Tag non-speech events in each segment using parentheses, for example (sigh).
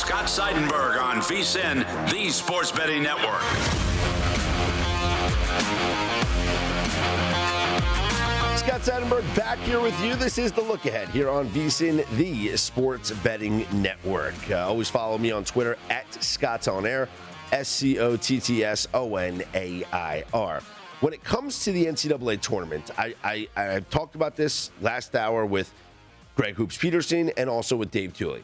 Scott Seidenberg on VSIN, the Sports Betting Network. Scott Seidenberg back here with you. This is the look ahead here on VSIN, the Sports Betting Network. Uh, always follow me on Twitter at Scott's On Air, S C O T T S O N A I R. When it comes to the NCAA tournament, I, I, I talked about this last hour with Greg Hoops Peterson and also with Dave Tuley.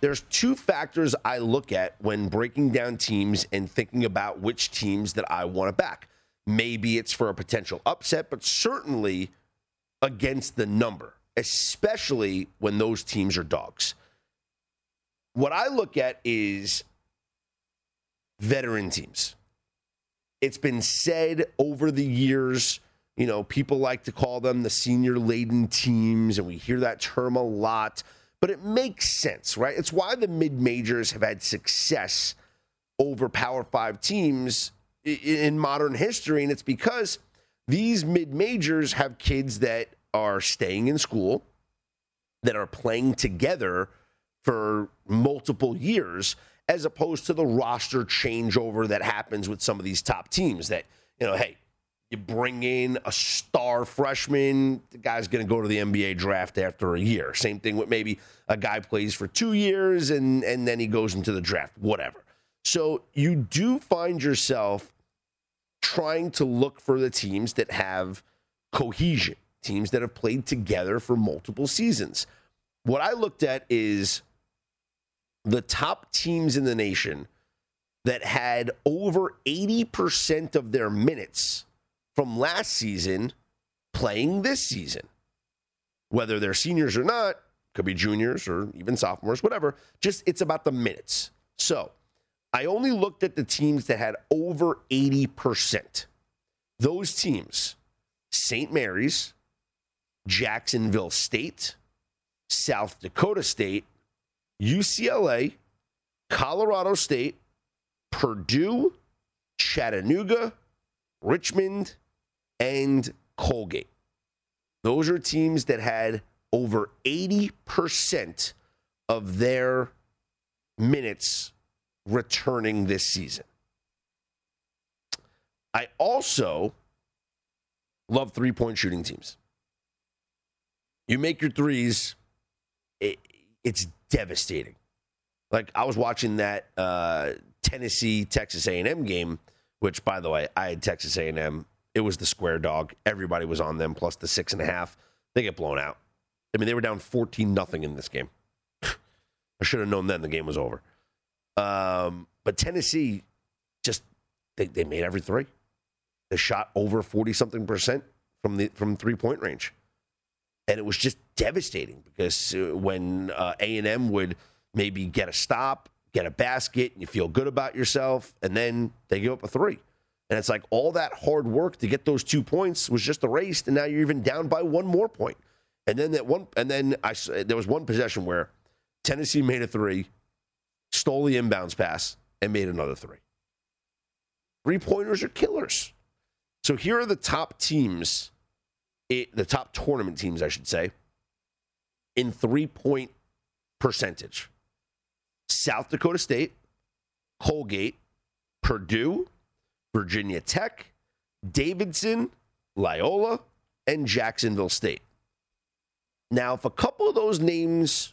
There's two factors I look at when breaking down teams and thinking about which teams that I want to back. Maybe it's for a potential upset, but certainly against the number, especially when those teams are dogs. What I look at is veteran teams. It's been said over the years, you know, people like to call them the senior laden teams, and we hear that term a lot, but it makes sense, right? It's why the mid majors have had success over Power Five teams in modern history, and it's because these mid majors have kids that are staying in school, that are playing together for multiple years, as opposed to the roster changeover that happens with some of these top teams. That, you know, hey, you bring in a star freshman, the guy's going to go to the NBA draft after a year. Same thing with maybe a guy plays for two years and, and then he goes into the draft, whatever. So you do find yourself trying to look for the teams that have cohesion, teams that have played together for multiple seasons. What I looked at is the top teams in the nation that had over 80% of their minutes from last season playing this season. Whether they're seniors or not, could be juniors or even sophomores, whatever. Just it's about the minutes. So, I only looked at the teams that had over 80%. Those teams St. Mary's, Jacksonville State, South Dakota State, UCLA, Colorado State, Purdue, Chattanooga, Richmond, and Colgate. Those are teams that had over 80% of their minutes returning this season. I also love three point shooting teams. You make your threes, it, it's devastating. Like I was watching that uh, Tennessee Texas A&M game, which by the way, I had Texas A&M. It was the square dog. Everybody was on them plus the six and a half. They get blown out. I mean, they were down fourteen nothing in this game. (sighs) I should have known then the game was over. Um, but Tennessee just they, they made every three. They shot over forty something percent from the from three point range, and it was just devastating because uh, when uh, A and M would maybe get a stop, get a basket, and you feel good about yourself, and then they give up a three. And it's like all that hard work to get those two points was just erased, and now you're even down by one more point. And then that one, and then I there was one possession where Tennessee made a three, stole the inbounds pass, and made another three. Three pointers are killers. So here are the top teams, it, the top tournament teams, I should say, in three point percentage South Dakota State, Colgate, Purdue, Virginia Tech, Davidson, Loyola, and Jacksonville State. Now, if a couple of those names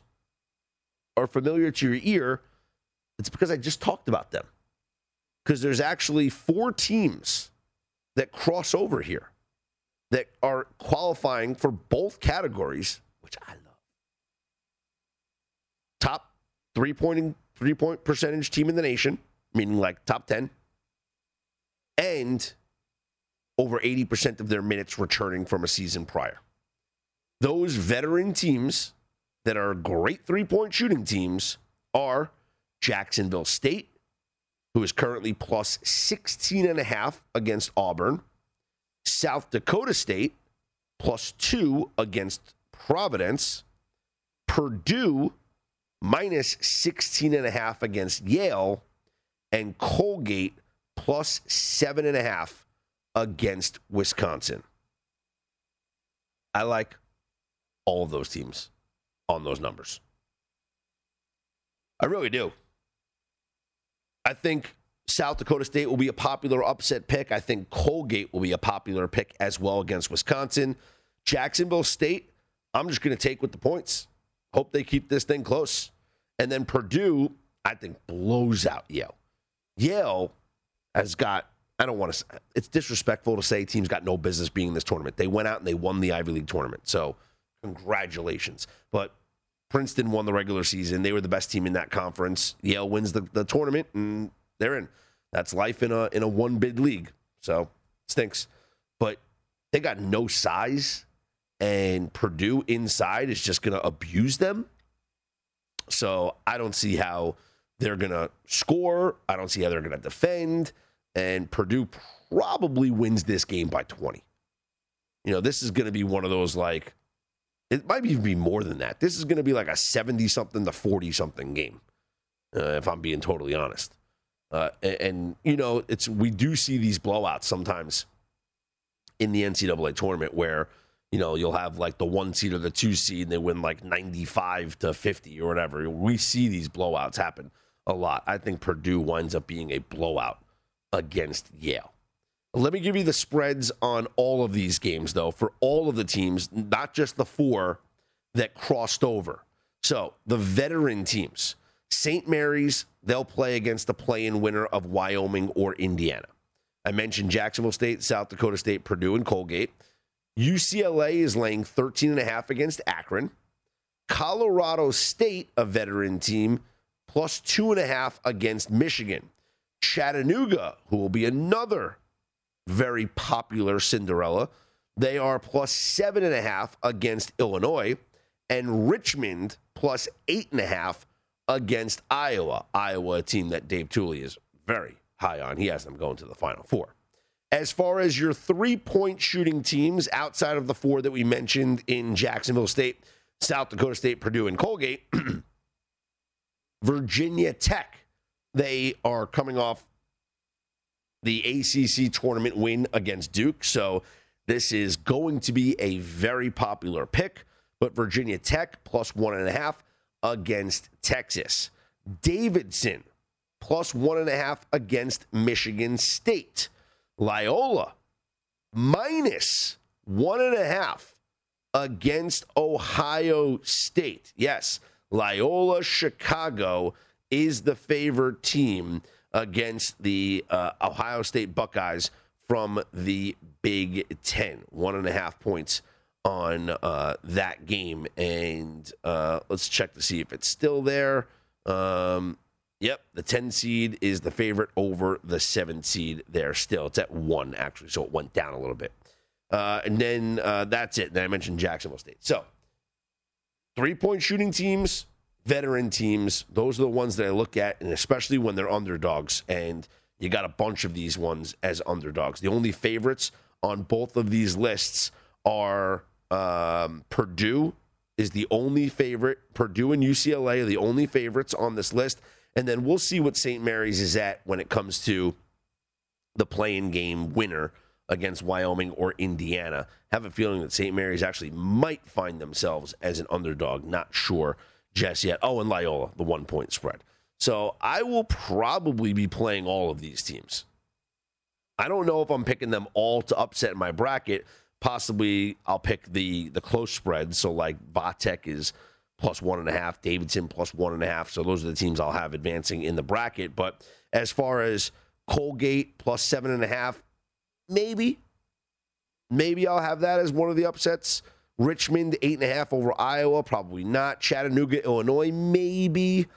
are familiar to your ear, it's because I just talked about them. Because there's actually four teams that cross over here that are qualifying for both categories, which I love. Top three pointing three point percentage team in the nation, meaning like top 10, and over 80% of their minutes returning from a season prior. Those veteran teams that are great three point shooting teams are Jacksonville State, who is currently plus 16 and a half against Auburn, South Dakota State, plus two against Providence, Purdue, minus 16 and a half against Yale, and Colgate, plus seven and a half against Wisconsin. I like all of those teams on those numbers. I really do. I think South Dakota State will be a popular upset pick. I think Colgate will be a popular pick as well against Wisconsin. Jacksonville State, I'm just going to take with the points. Hope they keep this thing close. And then Purdue, I think, blows out Yale. Yale has got, I don't want to, it's disrespectful to say teams got no business being in this tournament. They went out and they won the Ivy League tournament. So congratulations. But Princeton won the regular season. They were the best team in that conference. Yale wins the, the tournament, and they're in. That's life in a in a one bid league. So stinks. But they got no size, and Purdue inside is just going to abuse them. So I don't see how they're going to score. I don't see how they're going to defend. And Purdue probably wins this game by 20. You know, this is going to be one of those like it might even be more than that. This is going to be like a 70 something to 40 something game, uh, if I'm being totally honest. Uh, and, and, you know, it's we do see these blowouts sometimes in the NCAA tournament where, you know, you'll have like the one seed or the two seed and they win like 95 to 50 or whatever. We see these blowouts happen a lot. I think Purdue winds up being a blowout against Yale. Let me give you the spreads on all of these games, though, for all of the teams, not just the four that crossed over. So the veteran teams, St. Mary's, they'll play against the play in winner of Wyoming or Indiana. I mentioned Jacksonville State, South Dakota State, Purdue, and Colgate. UCLA is laying 13 and a half against Akron. Colorado State, a veteran team, plus two and a half against Michigan. Chattanooga, who will be another very popular Cinderella. They are plus seven and a half against Illinois, and Richmond plus eight and a half against Iowa. Iowa, a team that Dave Tuley is very high on. He has them going to the Final Four. As far as your three point shooting teams outside of the four that we mentioned in Jacksonville State, South Dakota State, Purdue, and Colgate, (clears throat) Virginia Tech, they are coming off the ACC tournament win against Duke. So this is going to be a very popular pick. But Virginia Tech plus one and a half against Texas. Davidson plus one and a half against Michigan State. Loyola minus one and a half against Ohio State. Yes, Loyola Chicago is the favored team against the uh, Ohio State Buckeyes from the Big Ten. One and a half points on uh, that game. And uh, let's check to see if it's still there. Um, yep, the 10 seed is the favorite over the 7 seed there still. It's at 1, actually, so it went down a little bit. Uh, and then uh, that's it. Then I mentioned Jacksonville State. So, three point shooting teams veteran teams, those are the ones that I look at, and especially when they're underdogs. And you got a bunch of these ones as underdogs. The only favorites on both of these lists are um, Purdue is the only favorite. Purdue and UCLA are the only favorites on this list. And then we'll see what St. Mary's is at when it comes to the playing game winner against Wyoming or Indiana. Have a feeling that St. Mary's actually might find themselves as an underdog. Not sure just yet. Oh, and Loyola, the one point spread. So I will probably be playing all of these teams. I don't know if I'm picking them all to upset in my bracket. Possibly I'll pick the the close spread. So like Vatek is plus one and a half, Davidson plus one and a half. So those are the teams I'll have advancing in the bracket. But as far as Colgate plus seven and a half, maybe, maybe I'll have that as one of the upsets. Richmond eight and a half over Iowa, probably not. Chattanooga, Illinois, maybe.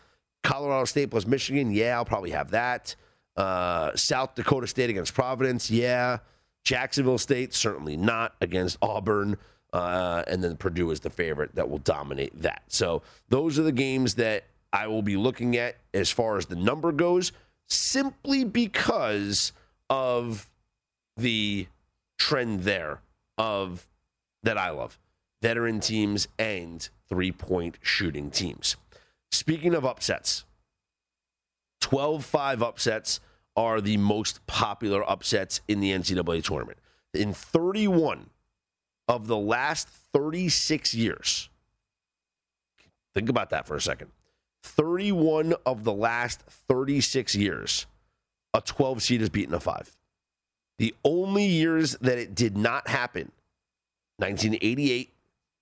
Colorado State plus Michigan, yeah, I'll probably have that. Uh, South Dakota State against Providence, yeah. Jacksonville State, certainly not against Auburn. Uh, and then Purdue is the favorite that will dominate that. So those are the games that I will be looking at as far as the number goes, simply because of the trend there of that I love veteran teams and three point shooting teams. Speaking of upsets, 12 5 upsets are the most popular upsets in the NCAA tournament. In 31 of the last 36 years, think about that for a second. 31 of the last 36 years, a 12 seed has beaten a 5. The only years that it did not happen 1988,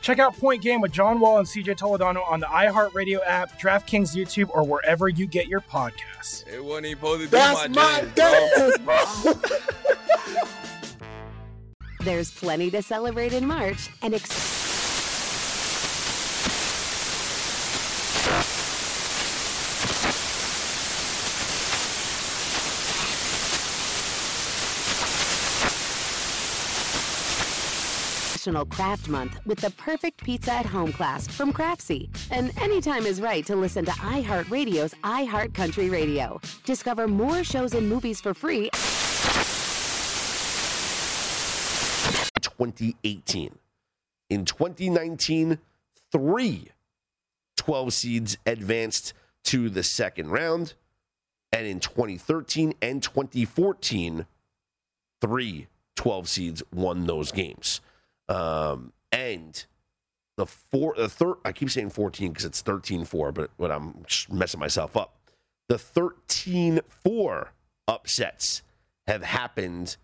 Check out Point Game with John Wall and CJ Toledano on the iHeartRadio app, DraftKings YouTube, or wherever you get your podcasts. It wasn't even supposed to be That's my, my jam, bro. dance, bro. There's plenty to celebrate in March and ex- National Craft Month with the perfect pizza at home class from Craftsy. And anytime is right to listen to iHeartRadio's iHeartCountry Radio. Discover more shows and movies for free 2018. In 2019, three 12 seeds advanced to the second round. And in 2013 and 2014, three 12 seeds won those games. Um, and the four, the third, I keep saying 14 because it's 13 4, but, but I'm messing myself up. The 13 4 upsets have happened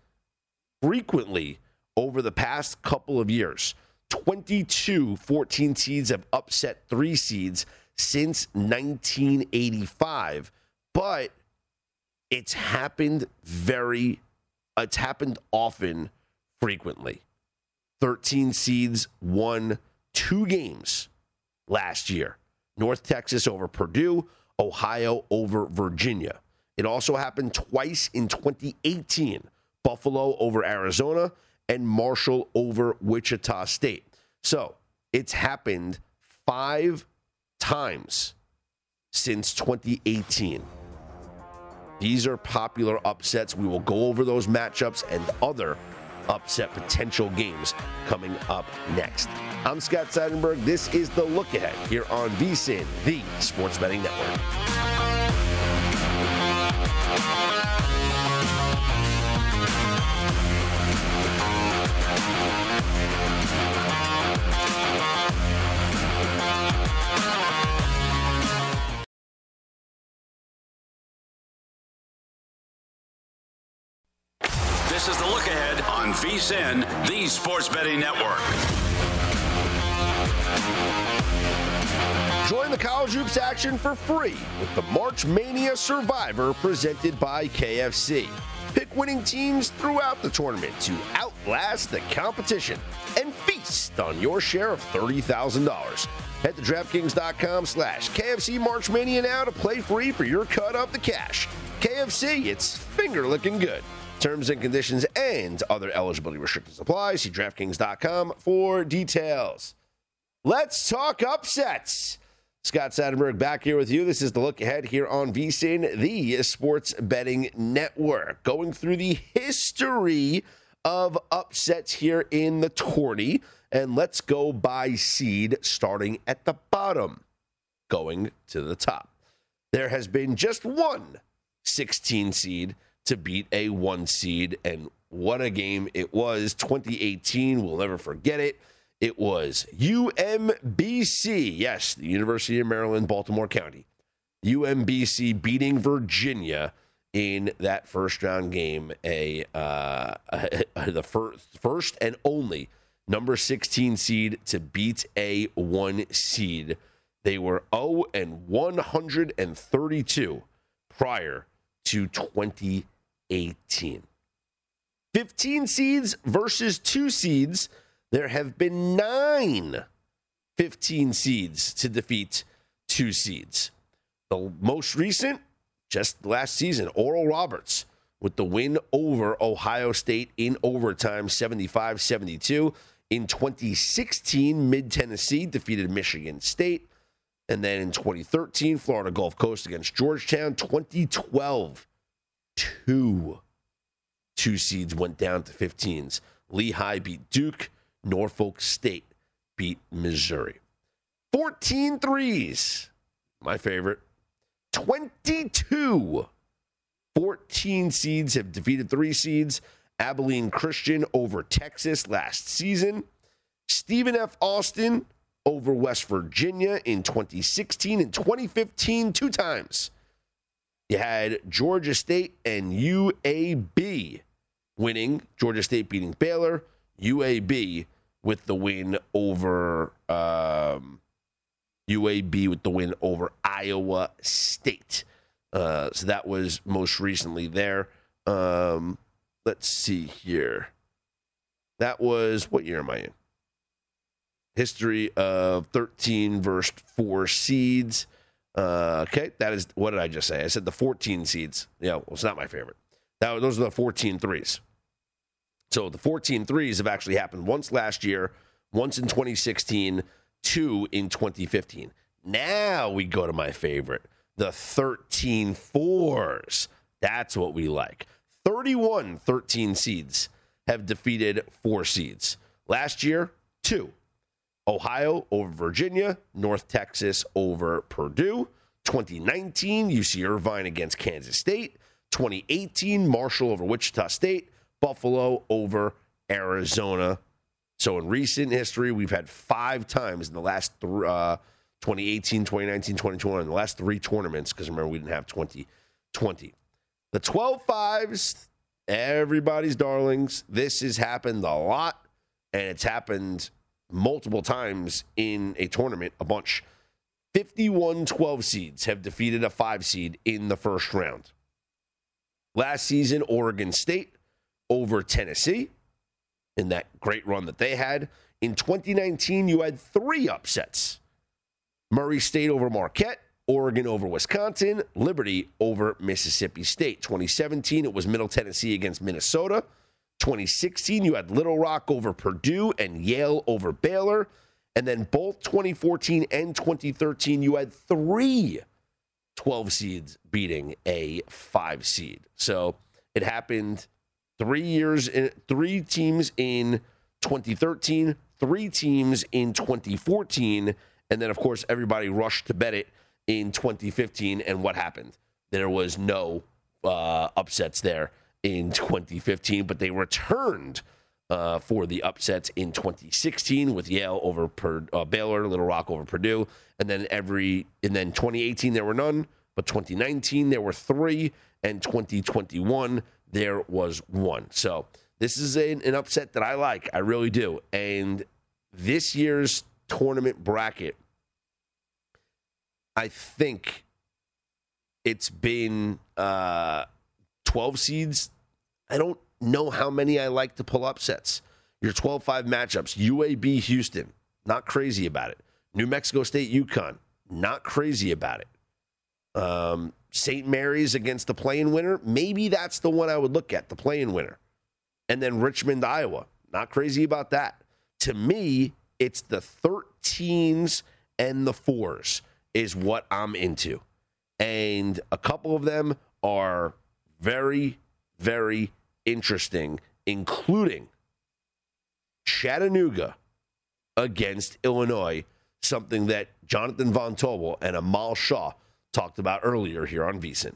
frequently over the past couple of years. 22 14 seeds have upset three seeds since 1985, but it's happened very, it's happened often, frequently. 13 seeds won two games last year North Texas over Purdue, Ohio over Virginia. It also happened twice in 2018 Buffalo over Arizona and Marshall over Wichita State. So it's happened five times since 2018. These are popular upsets. We will go over those matchups and other upset potential games coming up next. I'm Scott Seidenberg. This is the look ahead here on VSIN, the Sports Betting Network. VSIN, the Sports Betting Network. Join the college hoops action for free with the March Mania Survivor presented by KFC. Pick winning teams throughout the tournament to outlast the competition and feast on your share of $30,000. Head to DraftKings.com slash KFC March Mania now to play free for your cut of the cash. KFC, it's finger looking good. Terms and conditions and other eligibility restrictions apply. See DraftKings.com for details. Let's talk upsets. Scott Seidenberg back here with you. This is the look ahead here on VSIN, the sports betting network. Going through the history of upsets here in the tourney. And let's go by seed, starting at the bottom, going to the top. There has been just one 16 seed to beat a one seed. And what a game it was. 2018, we'll never forget it. It was UMBC, yes, the University of Maryland, Baltimore County. UMBC beating Virginia in that first round game, a, uh, (laughs) the first, first and only number 16 seed to beat a one seed. They were 0 and 132 prior to 2018. 15 seeds versus two seeds. There have been nine 15 seeds to defeat two seeds. The most recent, just last season, Oral Roberts with the win over Ohio State in overtime, 75 72. In 2016, Mid Tennessee defeated Michigan State. And then in 2013, Florida Gulf Coast against Georgetown. 2012, two two seeds went down to 15s. Lehigh beat Duke. Norfolk State beat Missouri. 14 threes, my favorite. 22. 14 seeds have defeated three seeds. Abilene Christian over Texas last season. Stephen F. Austin over West Virginia in 2016 and 2015, two times. You had Georgia State and UAB winning. Georgia State beating Baylor. UAB with the win over um, UAB with the win over Iowa State. Uh, so that was most recently there. Um, let's see here. That was what year am I in? History of 13 versus 4 seeds. Uh, okay, that is what did I just say? I said the 14 seeds. Yeah, well, it's not my favorite. That, those are the 14 threes. So the 14 threes have actually happened once last year, once in 2016, two in 2015. Now we go to my favorite, the 13 fours. That's what we like. 31 13 seeds have defeated four seeds. Last year, two. Ohio over Virginia, North Texas over Purdue. 2019, UC Irvine against Kansas State. 2018, Marshall over Wichita State. Buffalo over Arizona. So in recent history, we've had five times in the last th- uh, 2018, 2019, 2021, in the last three tournaments, because remember, we didn't have 2020. The 12 fives, everybody's darlings. This has happened a lot, and it's happened multiple times in a tournament, a bunch. 51 12 seeds have defeated a five seed in the first round. Last season, Oregon State over Tennessee in that great run that they had. In 2019, you had three upsets Murray State over Marquette, Oregon over Wisconsin, Liberty over Mississippi State. 2017, it was Middle Tennessee against Minnesota. 2016, you had Little Rock over Purdue and Yale over Baylor. And then both 2014 and 2013, you had three 12 seeds beating a five seed. So it happened three years, in, three teams in 2013, three teams in 2014. And then, of course, everybody rushed to bet it in 2015. And what happened? There was no uh, upsets there in 2015, but they returned uh, for the upsets in 2016 with Yale over per, uh, Baylor, Little Rock over Purdue, and then every and then 2018 there were none, but 2019 there were three, and 2021 there was one. So this is a, an upset that I like, I really do, and this year's tournament bracket, I think it's been uh, 12 seeds. I don't know how many I like to pull upsets. Your 12 5 matchups UAB Houston, not crazy about it. New Mexico State, UConn, not crazy about it. Um, St. Mary's against the playing winner, maybe that's the one I would look at, the playing winner. And then Richmond, Iowa, not crazy about that. To me, it's the 13s and the fours is what I'm into. And a couple of them are very, very interesting, including Chattanooga against Illinois, something that Jonathan Von Tobel and Amal Shaw talked about earlier here on VSIN.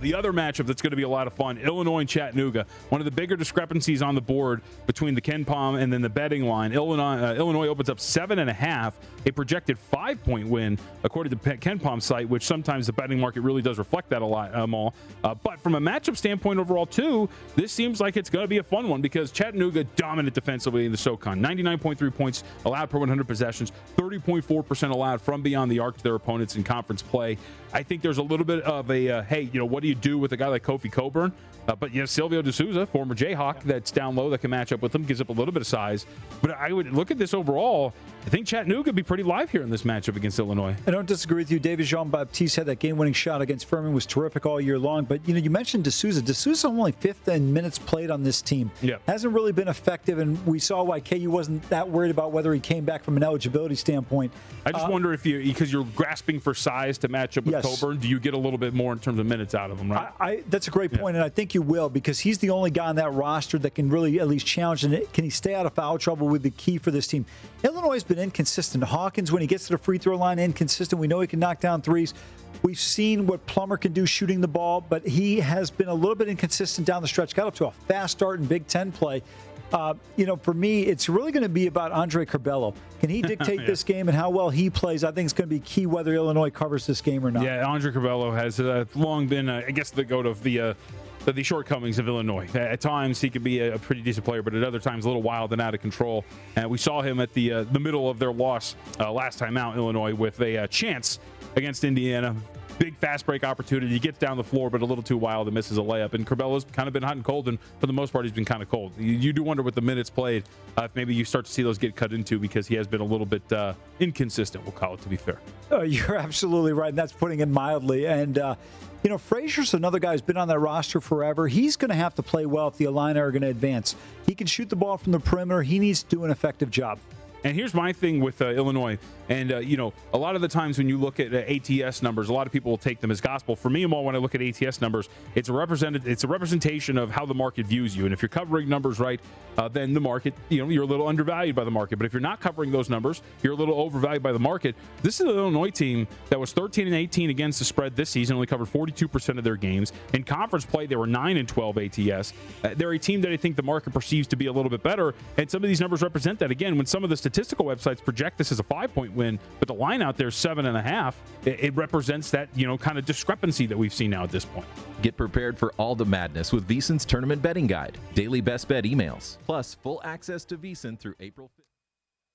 The other matchup that's going to be a lot of fun Illinois and Chattanooga. One of the bigger discrepancies on the board between the KenPom and then the betting line. Illinois, uh, Illinois opens up seven and a half, a projected five point win, according to Ken KenPom site, which sometimes the betting market really does reflect that a lot, um, all. Uh, but from a matchup standpoint overall, too, this seems like it's going to be a fun one because Chattanooga dominant defensively in the SoCon. 99.3 points allowed per 100 possessions, 30.4% allowed from beyond the arc to their opponents in conference play. I think there's a little bit of a, uh, hey, you know, what do you do with a guy like Kofi Cockburn? Uh, but you know, Silvio De Sousa, former Jayhawk, that's down low that can match up with him, gives up a little bit of size. But I would look at this overall. I think Chattanooga could be pretty live here in this matchup against Illinois. I don't disagree with you. David Jean Baptiste had that game winning shot against Furman, was terrific all year long. But, you know, you mentioned Sousa. De only fifth in minutes played on this team. Yeah. Hasn't really been effective, and we saw why KU wasn't that worried about whether he came back from an eligibility standpoint. I just Uh, wonder if you, because you're grasping for size to match up with Yes. Cockburn, do you get a little bit more in terms of minutes out of him, right? I, I, that's a great point. point, and I think you will because he's the only guy on that roster that can really at least challenge. And can he stay out of foul trouble with the key for this team? Illinois been inconsistent. Hawkins, when he gets to the free throw line, inconsistent. We know he can knock down threes. We've seen what Plummer can do shooting the ball, but he has been a little bit inconsistent down the stretch. Got up to a fast start in Big Ten play. Uh, you know, for me, it's really going to be about Andre Curbelo. Can he (laughs) dictate Yeah. this game and how well he plays? I think it's going to be key whether Illinois covers this game or not. Yeah, Andre Curbelo has uh, long been, uh, I guess, the goat of the. The- the shortcomings of Illinois. At times, he could be a, a pretty decent player, but at other times, a little wild and out of control. And we saw him at the uh, the middle of their loss uh, last time out, Illinois, with a uh, chance against Indiana. Big fast break opportunity. He gets down the floor, but a little too wild and misses a layup. And Curbelo's kind of been hot and cold, and for the most part, he's been kind of cold. You, you do wonder with the minutes played, uh, if maybe you start to see those get cut into because he has been a little bit uh, inconsistent. We'll call it to be fair. Uh, (laughs) you're absolutely right. And that's putting it mildly. And, uh, you know, Frazier's another guy who's been on that roster forever. He's going to have to play well if the Illini are going to advance. He can shoot the ball from the perimeter. He needs to do an effective job. And here's my thing with uh, Illinois. And, uh, you know, a lot of the times when you look at uh, ATS numbers, a lot of people will take them as gospel. For me, Amal, when I look at ATS numbers, it's a represented, it's a representation of how the market views you. And if you're covering numbers right, uh, then the market, you know, you're a little undervalued by the market. But if you're not covering those numbers, you're a little overvalued by the market. This is an Illinois team that was 13 and 18 against the spread this season, only covered 42% of their games. In conference play, they were 9 and 12 ATS. Uh, they're a team that I think the market perceives to be a little bit better. And some of these numbers represent that. Again, when some of the statistical websites project this as a five point win, but the line out there is seven and a half, it, it represents that, you know, kind of discrepancy that we've seen now at this point. Get prepared for all the madness with VSIN's tournament betting guide, daily best bet emails, plus full access to VSIN through April 5th.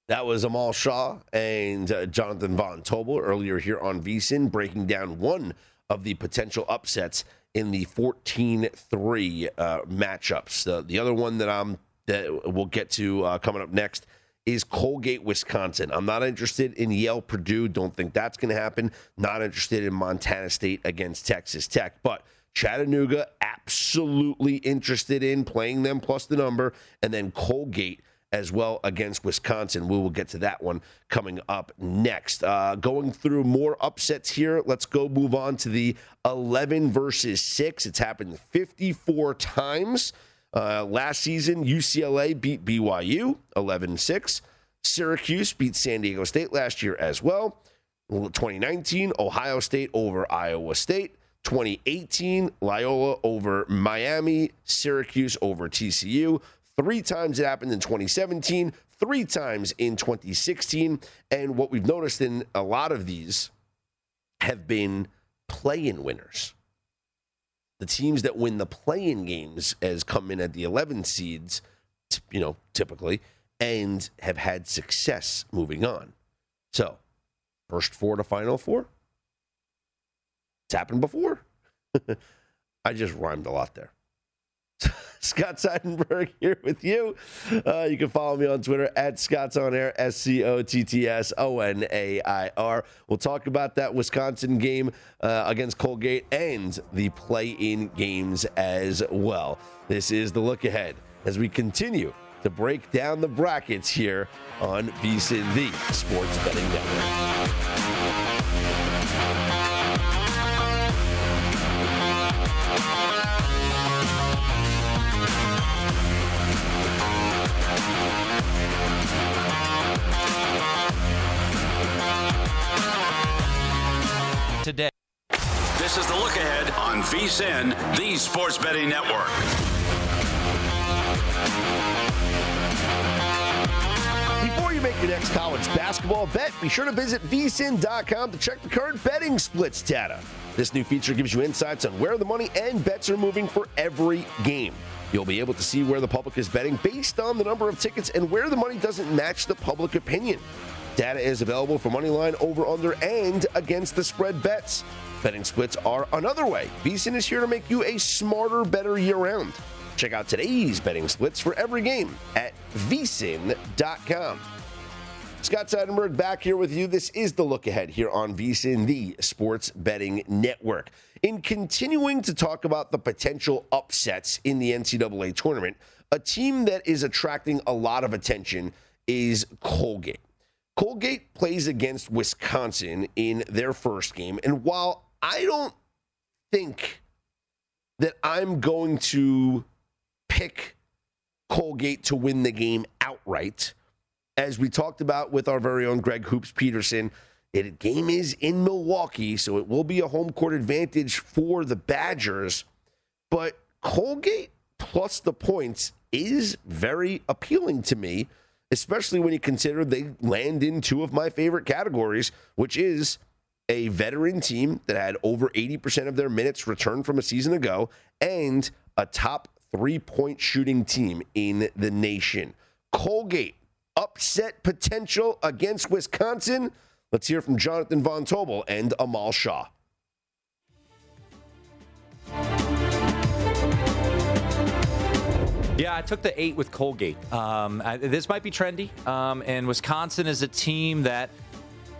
That was Amal Shaw and uh, Jonathan Von Tobel earlier here on VSIN, breaking down one of the potential upsets in the 14-3 uh, matchups. Uh, the other one that I'm that we'll get to uh, coming up next is Colgate, Wisconsin. I'm not interested in Yale, Purdue. Don't think that's going to happen. Not interested in Montana State against Texas Tech, but Chattanooga absolutely interested in playing them plus the number, and then Colgate as well against Wisconsin. We will get to that one coming up next. Uh, going through more upsets here. Let's go move on to the 11 versus 6. It's happened 54 times. Uh, last season, UCLA beat BYU 11 6. Syracuse beat San Diego State last year as well. 2019, Ohio State over Iowa State. 2018, Loyola over Miami. Syracuse over TCU. Three times it happened in 2017, three times in 2016. And what we've noticed in a lot of these have been play in winners. The teams that win the play in games has come in at the 11 seeds, you know, typically, and have had success moving on. So, first four to final four. It's happened before. (laughs) I just rhymed a lot there. Scott Seidenberg (laughs) here with you. Uh, you can follow me on Twitter at Scott's On Air, S C O T T S O N A I R. We'll talk about that Wisconsin game uh, against Colgate and the play in games as well. This is the look ahead as we continue to break down the brackets here on VSIN, the Sports Betting Network. This is the look ahead on VSIN, the Sports Betting Network. Before you make your next college basketball bet, be sure to visit vsin.com to check the current betting splits data. This new feature gives you insights on where the money and bets are moving for every game. You'll be able to see where the public is betting based on the number of tickets and where the money doesn't match the public opinion. Data is available for moneyline, over, under, and against the spread bets. Betting splits are another way. VSIN is here to make you a smarter, better year round. Check out today's betting splits for every game at vsin.com. Scott Seidenberg back here with you. This is the look ahead here on VSIN, the Sports Betting Network. In continuing to talk about the potential upsets in the NCAA tournament, a team that is attracting a lot of attention is Colgate. Colgate plays against Wisconsin in their first game. And while I don't think that I'm going to pick Colgate to win the game outright, as we talked about with our very own Greg Hoops Peterson, the game is in Milwaukee, so it will be a home court advantage for the Badgers. But Colgate plus the points is very appealing to me especially when you consider they land in two of my favorite categories, which is a veteran team that had over 80% of their minutes returned from a season ago and a top three point shooting team in the nation. Colgate, upset potential against Wisconsin. Let's hear from Jonathan Von Tobel and Amal Shaw. Yeah, I took the eight with Colgate. Um, I, this might be trendy, um, and Wisconsin is a team that,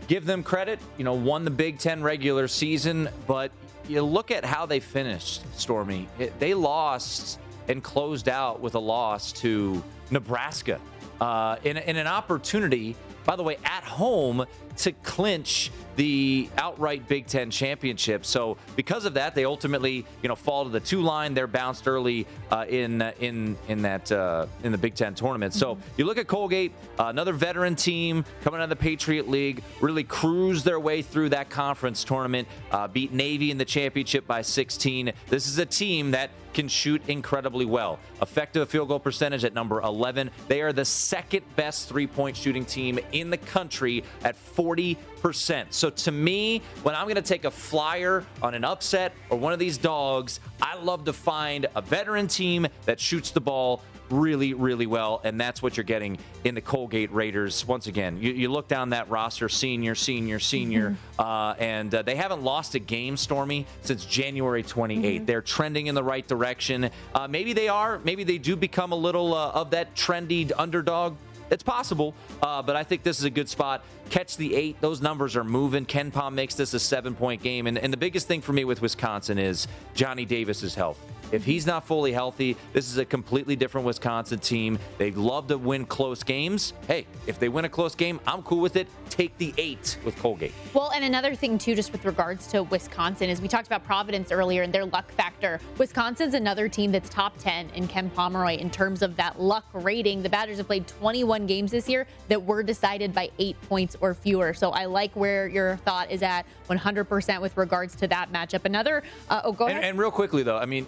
give them credit, you know, won the Big Ten regular season, but you look at how they finished, Stormy. It, they lost and closed out with a loss to Nebraska uh, in, in an opportunity, by the way, at home to clinch the outright Big Ten championship. So because of that, they ultimately, you know, fall to the two line. They're bounced early uh, in in in that uh, in the Big Ten tournament. So you look at Colgate, uh, another veteran team coming out of the Patriot League, really cruise their way through that conference tournament, uh, beat Navy in the championship by 16. This is a team that can shoot incredibly well. Effective field goal percentage at number 11. They are the second best three point shooting team in the country at 40%. So to me, when I'm going to take a flyer on an upset or one of these dogs, I love to find a veteran team that shoots the ball really, really well. And that's what you're getting in the Colgate Raiders. Once again, you, you look down that roster senior, senior, senior, mm-hmm. uh, and uh, they haven't lost a game, Stormy, since January 28th. Mm-hmm. They're trending in the right direction. Uh, maybe they are. Maybe they do become a little uh, of that trendy underdog it's possible, uh, but I think this is a good spot. Catch the eight; those numbers are moving. KenPom makes this a seven-point game, and, and the biggest thing for me with Wisconsin is Johnny Davis's health. If he's not fully healthy, this is a completely different Wisconsin team. They love to win close games. Hey, if they win a close game, I'm cool with it. Take the eight with Colgate. Well, and another thing, too, just with regards to Wisconsin, is we talked about Providence earlier and their luck factor. Wisconsin's another team that's top 10 in Ken Pomeroy in terms of that luck rating. The Badgers have played 21 games this year that were decided by eight points or fewer. So I like where your thought is at 100% with regards to that matchup. Another, uh, oh, go ahead. And, and real quickly, though, I mean,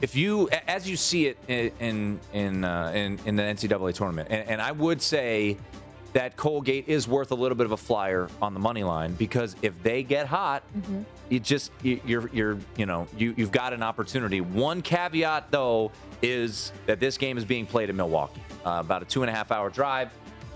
if you as you see it in in uh, in, in, the NCAA tournament, and, and, I would say that Colgate is worth a little bit of a flyer on the money line because if they get hot, mm-hmm. you just you're you're you know you you've got an opportunity. One caveat though is that this game is being played in Milwaukee, uh, about a two and a half hour drive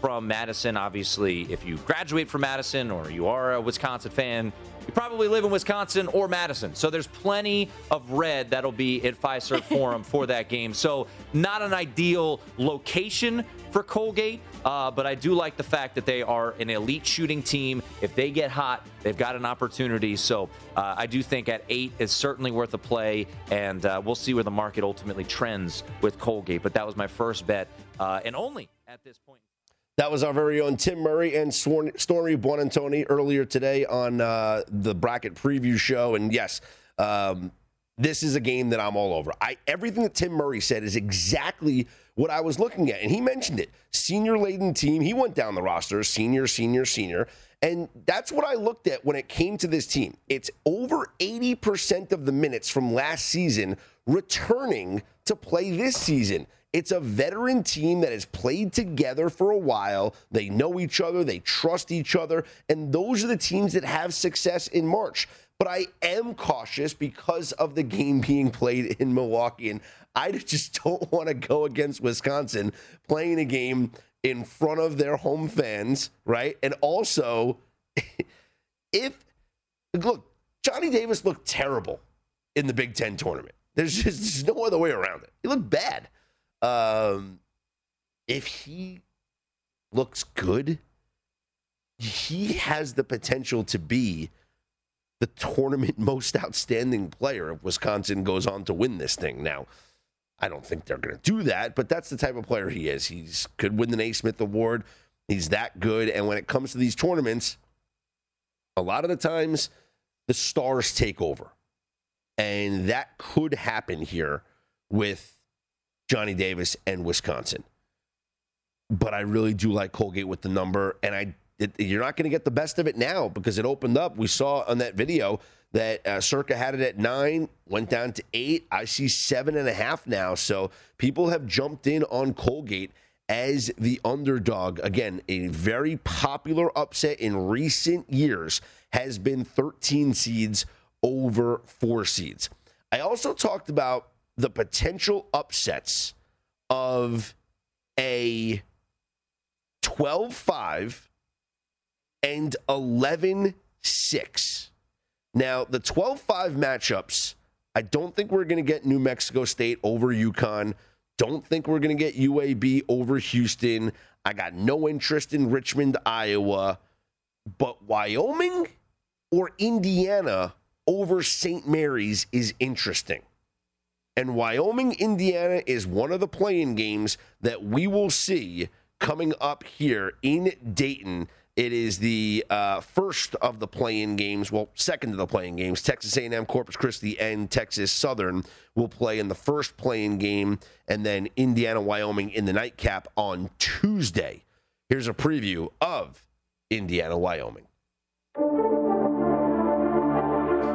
from Madison. Obviously, if you graduate from Madison or you are a Wisconsin fan, you probably live in Wisconsin or Madison. So there's plenty of red that'll be at Fiserv (laughs) Forum for that game. So not an ideal location for Colgate, uh, but I do like the fact that they are an elite shooting team. If they get hot, they've got an opportunity. So uh, I do think at eight is certainly worth a play, and uh, we'll see where the market ultimately trends with Colgate. But that was my first bet, uh, and only at this point. That was our very own Tim Murray and Stormy Buonantony earlier today on uh, the bracket preview show. And yes, um, this is a game that I'm all over. I everything that Tim Murray said is exactly what I was looking at, and he mentioned it. Senior laden team. He went down the roster, senior, senior, senior, and that's what I looked at when it came to this team. It's over 80% of the minutes from last season returning to play this season. It's a veteran team that has played together for a while. They know each other, they trust each other, and those are the teams that have success in March. But I am cautious because of the game being played in Milwaukee, and I (laughs) just don't want to go against Wisconsin playing a game in front of their home fans, right? And also, (laughs) if look, Johnny Davis looked terrible in the Big Ten tournament. There's just there's no other way around it. He looked bad. Um, if he looks good, he has the potential to be the tournament (laughs) most outstanding player if Wisconsin goes on to win this thing. Now, I don't think they're going to do that, but that's the type of player he is. He could win the Naismith Award. He's that good, and when it comes to these tournaments, a lot of the times the stars take over, and that could happen here with Johnny Davis and Wisconsin. But I really do like Colgate with the number, and I it, you're not going to get the best of it now because it opened up. We saw on that video that uh, Circa had it at nine, went down to eight. I see seven and a half now. So people have jumped in on Colgate as the underdog. Again, a very popular upset in recent years has been 13 seeds over four seeds. I also talked about the potential upsets of a 12 5 and 11 6. Now, the 12 5 matchups, I don't think we're going to get New Mexico State over UConn. Don't think we're going to get UAB over Houston. I got no interest in Richmond, Iowa. But Wyoming or Indiana over St. Mary's is interesting. And Wyoming, Indiana is one of the play-in games that we will see coming up here in Dayton. It is the uh, first of the play-in games, well, second of the play-in games. Texas A&M, Corpus Christi, and Texas Southern will play in the first play-in game, and then Indiana, Wyoming in the nightcap on Tuesday. Here's a preview of Indiana, Wyoming.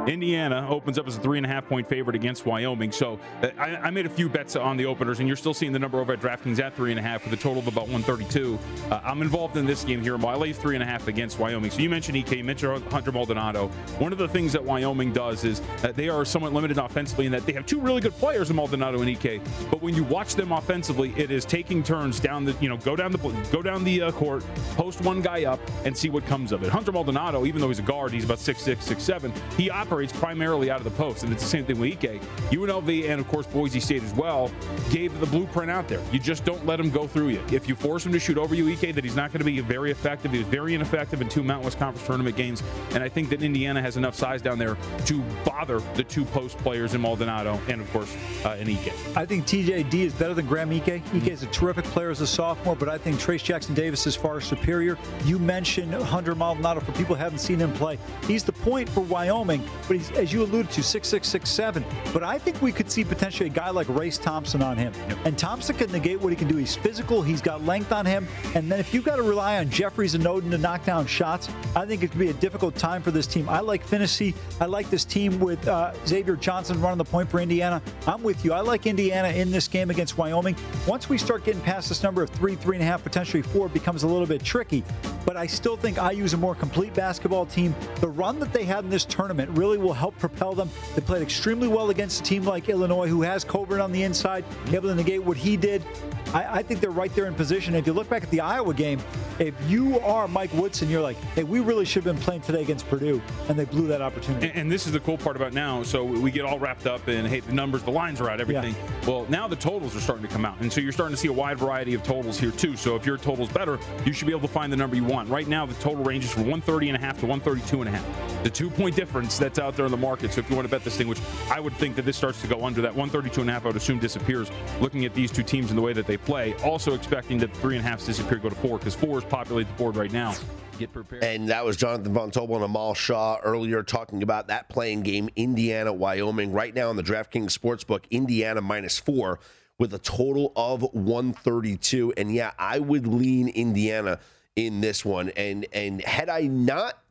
Indiana opens up as a three and a half point favorite against Wyoming. So uh, I, I, made a few bets on the openers, and you're still seeing the number over at DraftKings at three and a half with a total of about 132. Uh, I'm involved in this game here. I lay three and a half against Wyoming. So you mentioned Ike, mentioned Hunter Maldonado. One of the things that Wyoming does is that they are somewhat limited offensively in that they have two really good players in Maldonado and Ike. But when you watch them offensively, it is taking turns down the, you know, go down the go down the uh, court, post one guy up, and see what comes of it. Hunter Maldonado, even though he's a guard, he's about six six six seven. He operates operates primarily out of the post, and it's the same thing with Ike. UNLV and of course Boise State as well gave the blueprint out there. You just don't let him go through you. If you force him to shoot over you, Ike, that he's not going to be very effective. He was very ineffective in two Mountain West Conference tournament games, and I think that Indiana has enough size down there to bother the two post players in Maldonado and of course uh, in Ike. I think TJD is better than Graham Ike. Ike is a terrific player as a sophomore, but I think Trayce Jackson Davis is far superior. You mentioned Hunter Maldonado for people who haven't seen him play. He's the point for Wyoming, but he's, as you alluded to, six six six seven. But I think we could see potentially a guy like Race Thompson on him. Yep. And Thompson can negate what he can do. He's physical, he's got length on him. And then if you've got to rely on Jeffries and Oden to knock down shots, I think it could be a difficult time for this team. I like Phinisee. I like this team with uh, Xavier Johnson running the point for Indiana. I'm with you. I like Indiana in this game against Wyoming. Once we start getting past this number of three, three and a half, potentially four, it becomes a little bit tricky. But I still think IU is a more complete basketball team. The run that they had in this tournament really will help propel them. They played extremely well against a team like Illinois, who has Cockburn on the inside, able to negate what he did. I, I think they're right there in position. If you look back at the Iowa game, if you are Mike Woodson, you're like, hey, we really should have been playing today against Purdue, and they blew that opportunity. And, and this is the cool part about now. So we get all wrapped up in hey, the numbers, the lines are out, everything. Yeah. Well, now the totals are starting to come out, and so you're starting to see a wide variety of totals here too. So if your total's better, you should be able to find the number you want. Right now, the total ranges from 130 and a half to 132 and a half. The two point difference that's out there in the market. So if you want to bet this thing, which I would think that this starts to go under that 132 and a half, I would assume disappears. Looking at these two teams and the way that they play, also expecting that three and a half disappear, go to four because four is populate the board right now. Get prepared. And that was Jonathan Von Tobel and Amal Shaw earlier talking about that play-in game, Indiana, Wyoming. Right now in the DraftKings Sportsbook, Indiana minus four with a total of 132. And yeah, I would lean Indiana in this one. And and had I not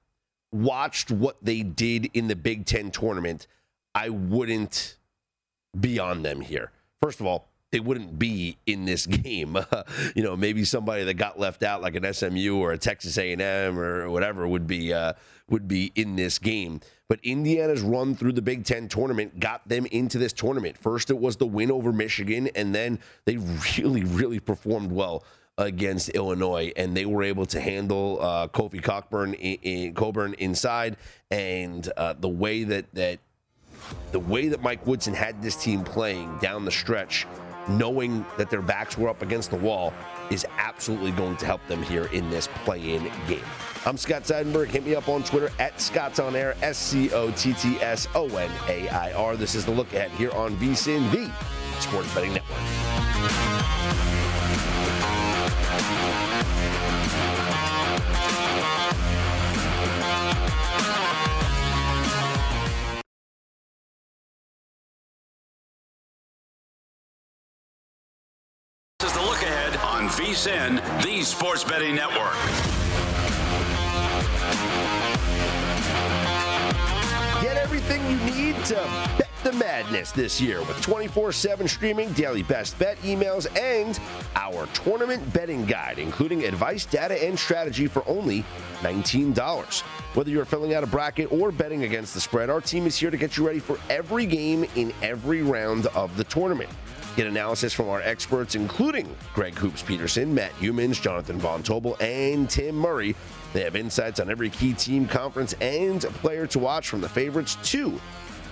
watched what they did in the Big Ten tournament, I wouldn't be on them here. First of all, they wouldn't be in this (laughs) game. (laughs) you know, maybe somebody that got left out, like an SMU or a Texas A&M or whatever, would be uh, would be in this game. But Indiana's run through the Big Ten tournament got them into this tournament. First, it was the win over Michigan, and then they really, really performed well against Illinois, and they were able to handle uh, Kofi Cockburn in, in, Cockburn inside, and uh, the way that that the way that Mike Woodson had this team playing down the stretch, knowing that their backs were up against the wall, is absolutely going to help them here in this play-in game. I'm Scott Seidenberg. Hit me up on Twitter at Scott's On Air, S C O T T S O N A I R. This is the look ahead here on VSIN, the Sports Betting Network. VSIN, the Sports Betting Network. Get everything you need to bet the madness this year with 24 7 streaming, daily best bet emails, and our tournament betting guide, including advice, data, and strategy for only $19. Whether you're filling out a bracket or betting against the spread, our team is here to get you ready for every game in every round of the tournament. Get analysis from our experts, including Greg Hoops Peterson, Matt Youmans, Jonathan Von Tobel, and Tim Murray. They have insights on every key team, conference, and player to watch from the favorites to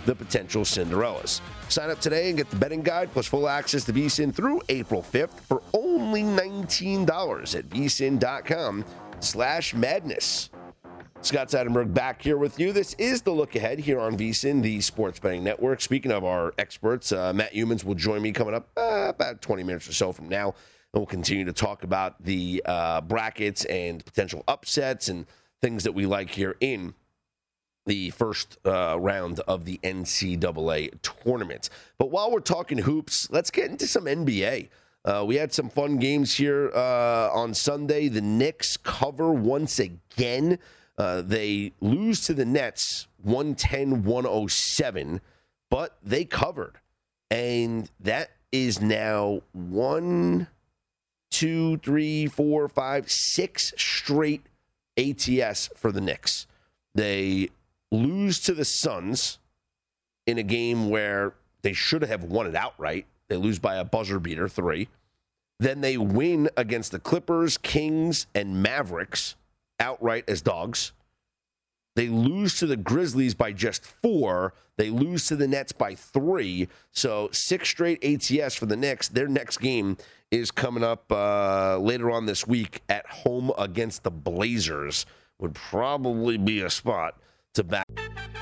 the potential Cinderellas. Sign up today and get the betting guide plus full access to VSIN through April 5th for only $19 at vsin.com slash madness. Scott Seidenberg back here with you. This is the look ahead here on VSIN, the Sports Betting Network. Speaking of our experts, uh, Matt Youmans will join me coming up uh, about 20 minutes or so from now. And we'll continue to talk about the uh, brackets and potential upsets and things that we like here in the first uh, round of the NCAA tournament. But while we're talking hoops, let's get into some NBA. Uh, we had some fun games here uh, on Sunday. The Knicks cover once again. Uh, they lose to the Nets 110 107, but they covered. And that is now one, two, three, four, five, six straight ATS for the Knicks. They lose to the Suns in a game where they should have won it outright. They lose by a buzzer beater, three. Then they win against the Clippers, Kings, and Mavericks outright as dogs. They lose to the Grizzlies by just four. They lose to the Nets by three. So six straight ATS for the Knicks. Their next game is coming up uh, later on this week at home against the Blazers. Would probably be a spot to back.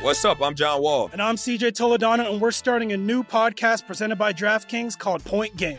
What's up? I'm John Wall. And I'm CJ Toledano, and we're starting a new podcast presented by DraftKings called Point Game.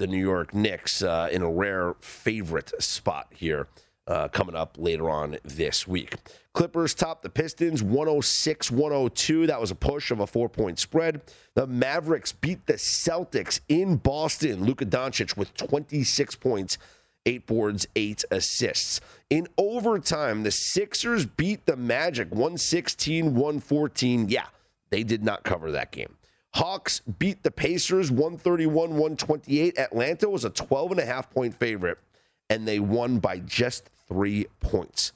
The New York Knicks uh, in a rare favorite spot here uh, coming up later on this week. Clippers top the Pistons 106 102. That was a push of a four point spread. The Mavericks beat the Celtics in Boston. Luka Doncic with 26 points, eight boards, eight assists. In overtime, the Sixers beat the Magic 116 114. Yeah, they did not cover that game. Hawks beat the Pacers 131 128. Atlanta was a 12 and a half point favorite, and they won by just three points.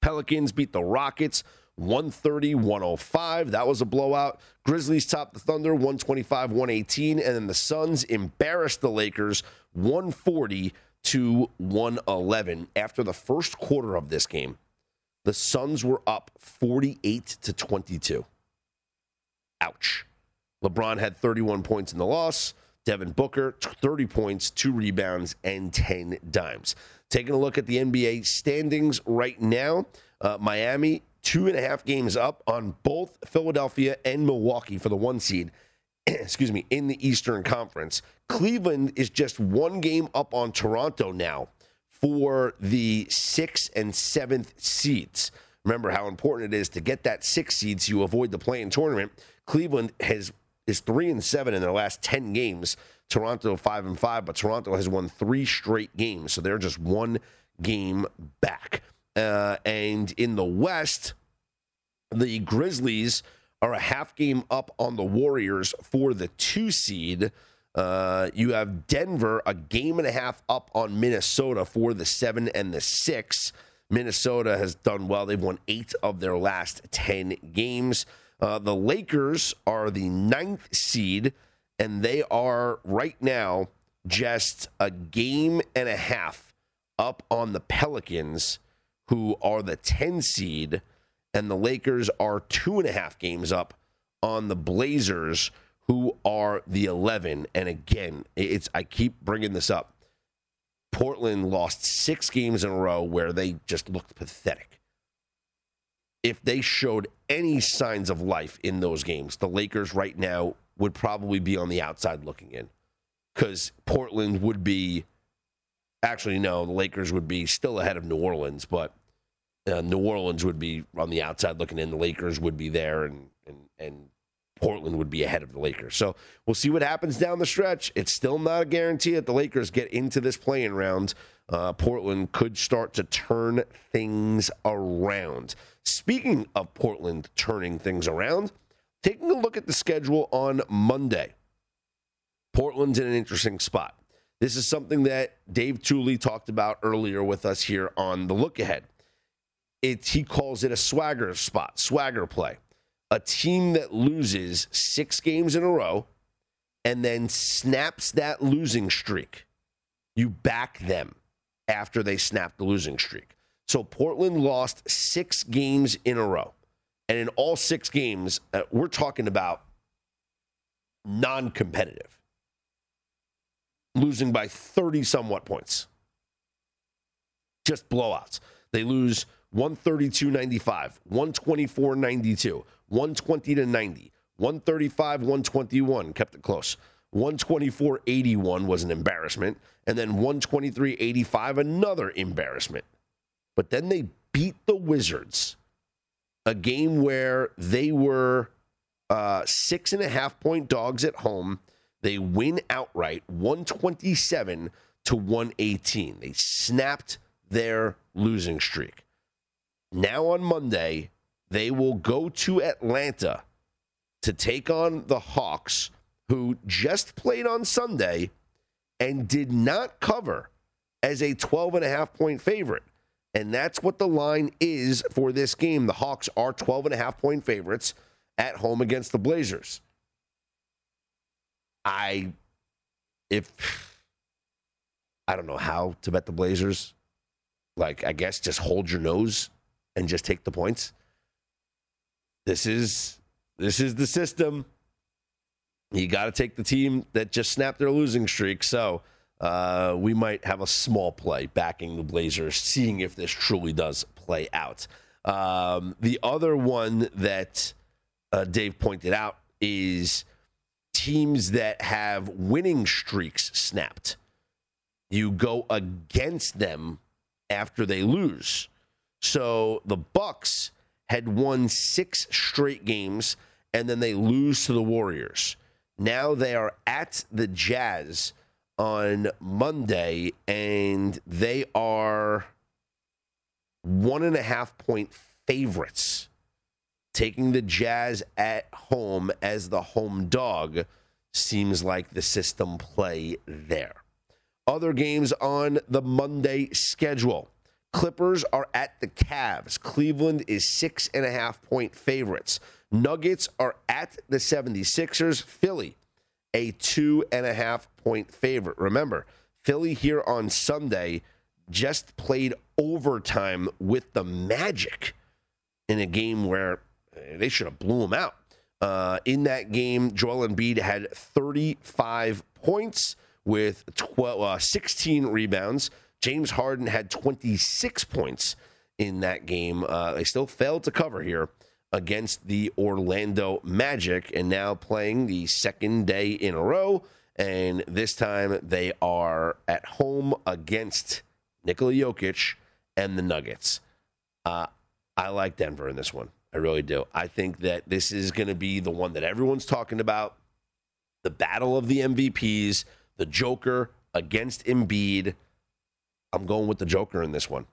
Pelicans beat the Rockets 130 105. That was a blowout. Grizzlies topped the Thunder 125 118. And then the Suns embarrassed the Lakers 140 to 111. After the first quarter of this game, the Suns were up 48 to 22. Ouch. LeBron had 31 points in the loss. Devin Booker, 30 points, two rebounds, and 10 dimes. Taking a look at the NBA standings right now, uh, Miami, two and a half games up on both Philadelphia and Milwaukee for the one seed, (clears throat) excuse me, in the Eastern Conference. Cleveland is just one game up on Toronto now for the sixth and seventh seeds. Remember how important it is to get that six seed so you avoid the play-in tournament. Cleveland has is three and seven in their last ten games. Toronto five and five, but Toronto has won three straight games, so they're just one game back. Uh, and in the West, the Grizzlies are a half game up on the Warriors for the two seed. Uh, you have Denver a game and a half up on Minnesota for the seven and the six. Minnesota has done well. They've won eight of their last 10 games. Uh, the Lakers are the ninth seed, and they are right now just a game and a half up on the Pelicans, who are the 10 seed, and the Lakers are two and a half games up on the Blazers, who are the 11. And again, it's I keep bringing this up. Portland lost six games in a row where they just looked pathetic if they showed any signs of life in those games, the Lakers right now would probably be on the outside looking in because Portland would be actually, no, the Lakers would be still ahead of New Orleans, but uh, New Orleans would be on the outside looking in. The Lakers would be there, and, and, and Portland would be ahead of the Lakers. So we'll see what happens down the stretch. It's still not a guarantee that the Lakers get into this play-in round. Uh, Portland could start to turn things around. Speaking of Portland turning things around, taking a look at the schedule on Monday, Portland's in an interesting spot. This is something that Dave Tuley talked about earlier with us here on the look ahead. It, he calls it a swagger spot, swagger play. A team that loses six games in a row and then snaps that losing streak. You back them after they snap the losing streak. So Portland lost six games in a row. And in all six games, uh, we're talking about non competitive, losing by 30 somewhat points. Just blowouts. They lose 132 95, 124 92, 120 to 90, 135 121, kept it close. 124 81 was an embarrassment. And then 123 85, another embarrassment. But then they beat the Wizards, a game where they were uh, six and a half point dogs at home. They win outright 127 to 118. They snapped their losing streak. Now on Monday, they will go to Atlanta to take on the Hawks, who just played on Sunday and did not cover as a 12 and a half point favorite. And that's what the line is for this game. The Hawks are 12 and a half point favorites at home against the Blazers. I, if, I don't know how to bet the Blazers. Like, I guess just hold your nose and just take the points. This is this is the system. You got to take the team that just snapped their losing streak. So uh, we might have a small play backing the Blazers, seeing if this truly does play out. Um, the other one that uh, Dave pointed out is teams that have winning streaks snapped. You go against them after they lose. So the Bucks had won six straight games and then they lose to the Warriors. Now they are at the Jazz on Monday and they are one and a half point favorites, taking the Jazz at home as the home dog seems like the system play there. Other games on the Monday schedule. Clippers are at the Cavs. Cleveland is six and a half point favorites. Nuggets are at the 76ers. Philly, a two and a half point favorite. Remember, Philly here on Sunday just played overtime with the Magic in a game where they should have blew them out. Uh, in that game, Joel Embiid had 35 points with 12, uh, 16 rebounds. James Harden had 26 points in that game. Uh, they still failed to cover here against the Orlando Magic and now playing the second day in a row. And this time they are at home against Nikola Jokic and the Nuggets. Uh, I like Denver in this one. I really do. I think that this is going to be the one that everyone's talking about the battle of the MVPs, the Joker against Embiid. I'm going with the Joker in this one.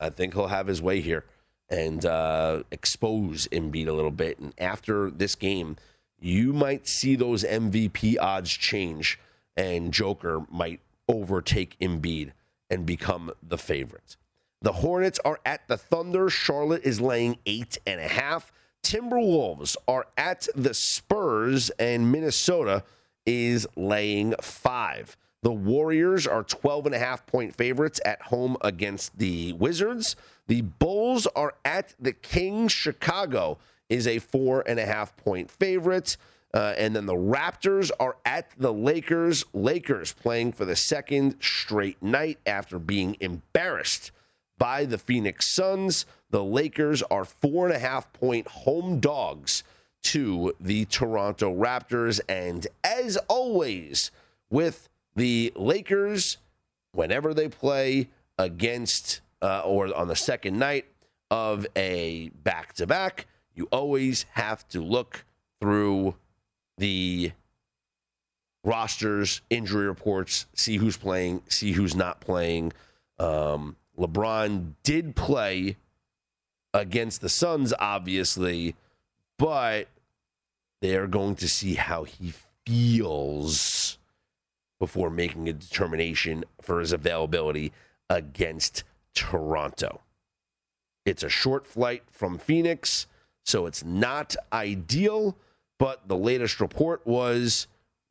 I think he'll have his way here and uh, expose Embiid a little bit. And after this game, you might see those MVP odds change, and Joker might overtake Embiid and become the favorite. The Hornets are at the Thunder. Charlotte is laying eight and a half. Timberwolves are at the Spurs, and Minnesota is laying five. The Warriors are 12 and a half point favorites at home against the Wizards. The Bulls are at the Kings. Chicago is a four and a half point favorite. Uh, and then the Raptors are at the Lakers. Lakers playing for the second straight night after being embarrassed by the Phoenix Suns. The Lakers are four and a half point home dogs to the Toronto Raptors. And as always, with the Lakers, whenever they play against uh, or on the second night of a back to back, you always have to look through the rosters, injury reports, see who's playing, see who's not playing. Um, LeBron did play against the Suns, obviously, but they're going to see how he feels before making a determination for his availability against Toronto. It's a short flight from Phoenix, so it's not ideal, but the latest report was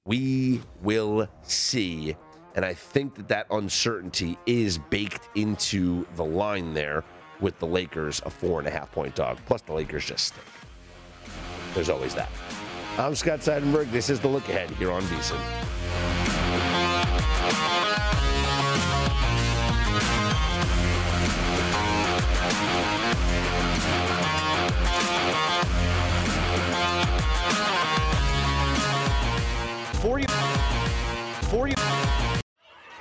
we will see. And I think that that uncertainty is baked into the line there with the Lakers, a four and a half point dog. Plus, the Lakers just stink. There's always that. I'm Scott Seidenberg. This is the look ahead here on VSIN.